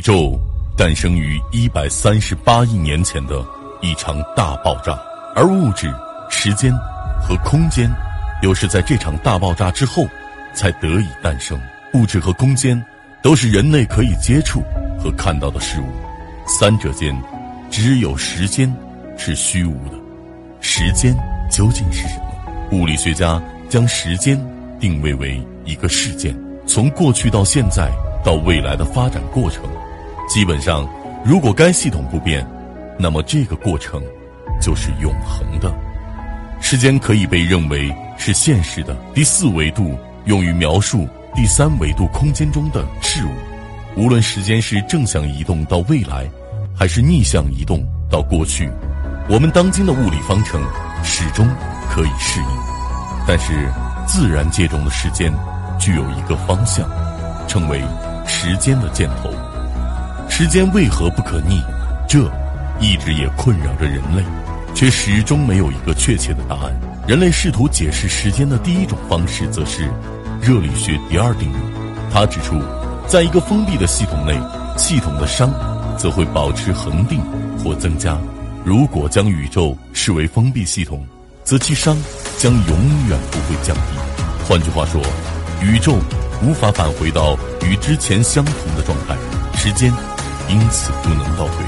宇宙诞生于一百三十八亿年前的一场大爆炸，而物质、时间和空间，又是在这场大爆炸之后才得以诞生。物质和空间都是人类可以接触和看到的事物，三者间只有时间是虚无的。时间究竟是什么？物理学家将时间定位为一个事件，从过去到现在。到未来的发展过程，基本上，如果该系统不变，那么这个过程就是永恒的。时间可以被认为是现实的第四维度，用于描述第三维度空间中的事物。无论时间是正向移动到未来，还是逆向移动到过去，我们当今的物理方程始终可以适应。但是，自然界中的时间具有一个方向，称为。时间的箭头，时间为何不可逆？这一直也困扰着人类，却始终没有一个确切的答案。人类试图解释时间的第一种方式，则是热力学第二定律。它指出，在一个封闭的系统内，系统的熵则会保持恒定或增加；如果将宇宙视为封闭系统，则其熵将永远不会降低。换句话说，宇宙。无法返回到与之前相同的状态，时间因此不能倒退，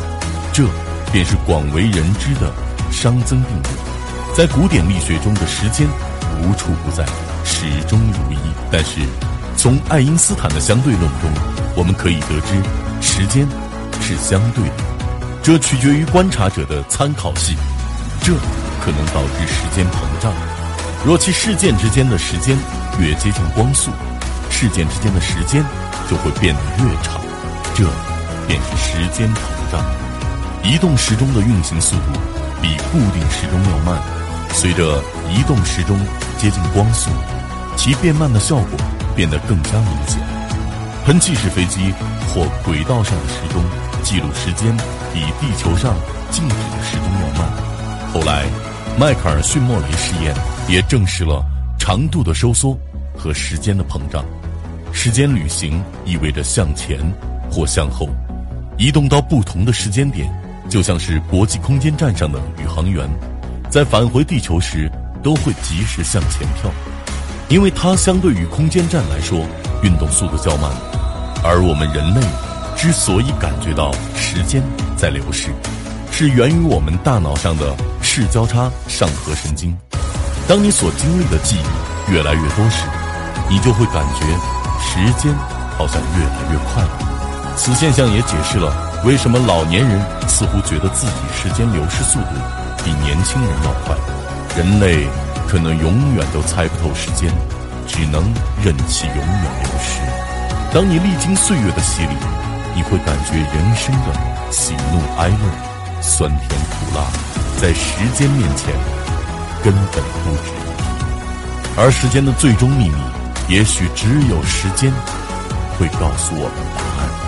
这便是广为人知的熵增定律。在古典力学中的时间无处不在，始终如一。但是，从爱因斯坦的相对论中，我们可以得知，时间是相对的，这取决于观察者的参考系，这可能导致时间膨胀。若其事件之间的时间越接近光速。事件之间的时间就会变得越长，这便是时间膨胀。移动时钟的运行速度比固定时钟要慢，随着移动时钟接近光速，其变慢的效果变得更加明显。喷气式飞机或轨道上的时钟记录时间比地球上静止的时钟要慢。后来，迈克尔逊莫雷实验也证实了长度的收缩和时间的膨胀。时间旅行意味着向前或向后，移动到不同的时间点，就像是国际空间站上的宇航员，在返回地球时都会及时向前跳，因为它相对于空间站来说运动速度较慢。而我们人类之所以感觉到时间在流逝，是源于我们大脑上的视交叉上核神经。当你所经历的记忆越来越多时，你就会感觉。时间好像越来越快了，此现象也解释了为什么老年人似乎觉得自己时间流逝速度比年轻人要快。人类可能永远都猜不透时间，只能任其永远流逝。当你历经岁月的洗礼，你会感觉人生的喜怒哀乐、酸甜苦辣，在时间面前根本不值一提。而时间的最终秘密。也许只有时间会告诉我们答案。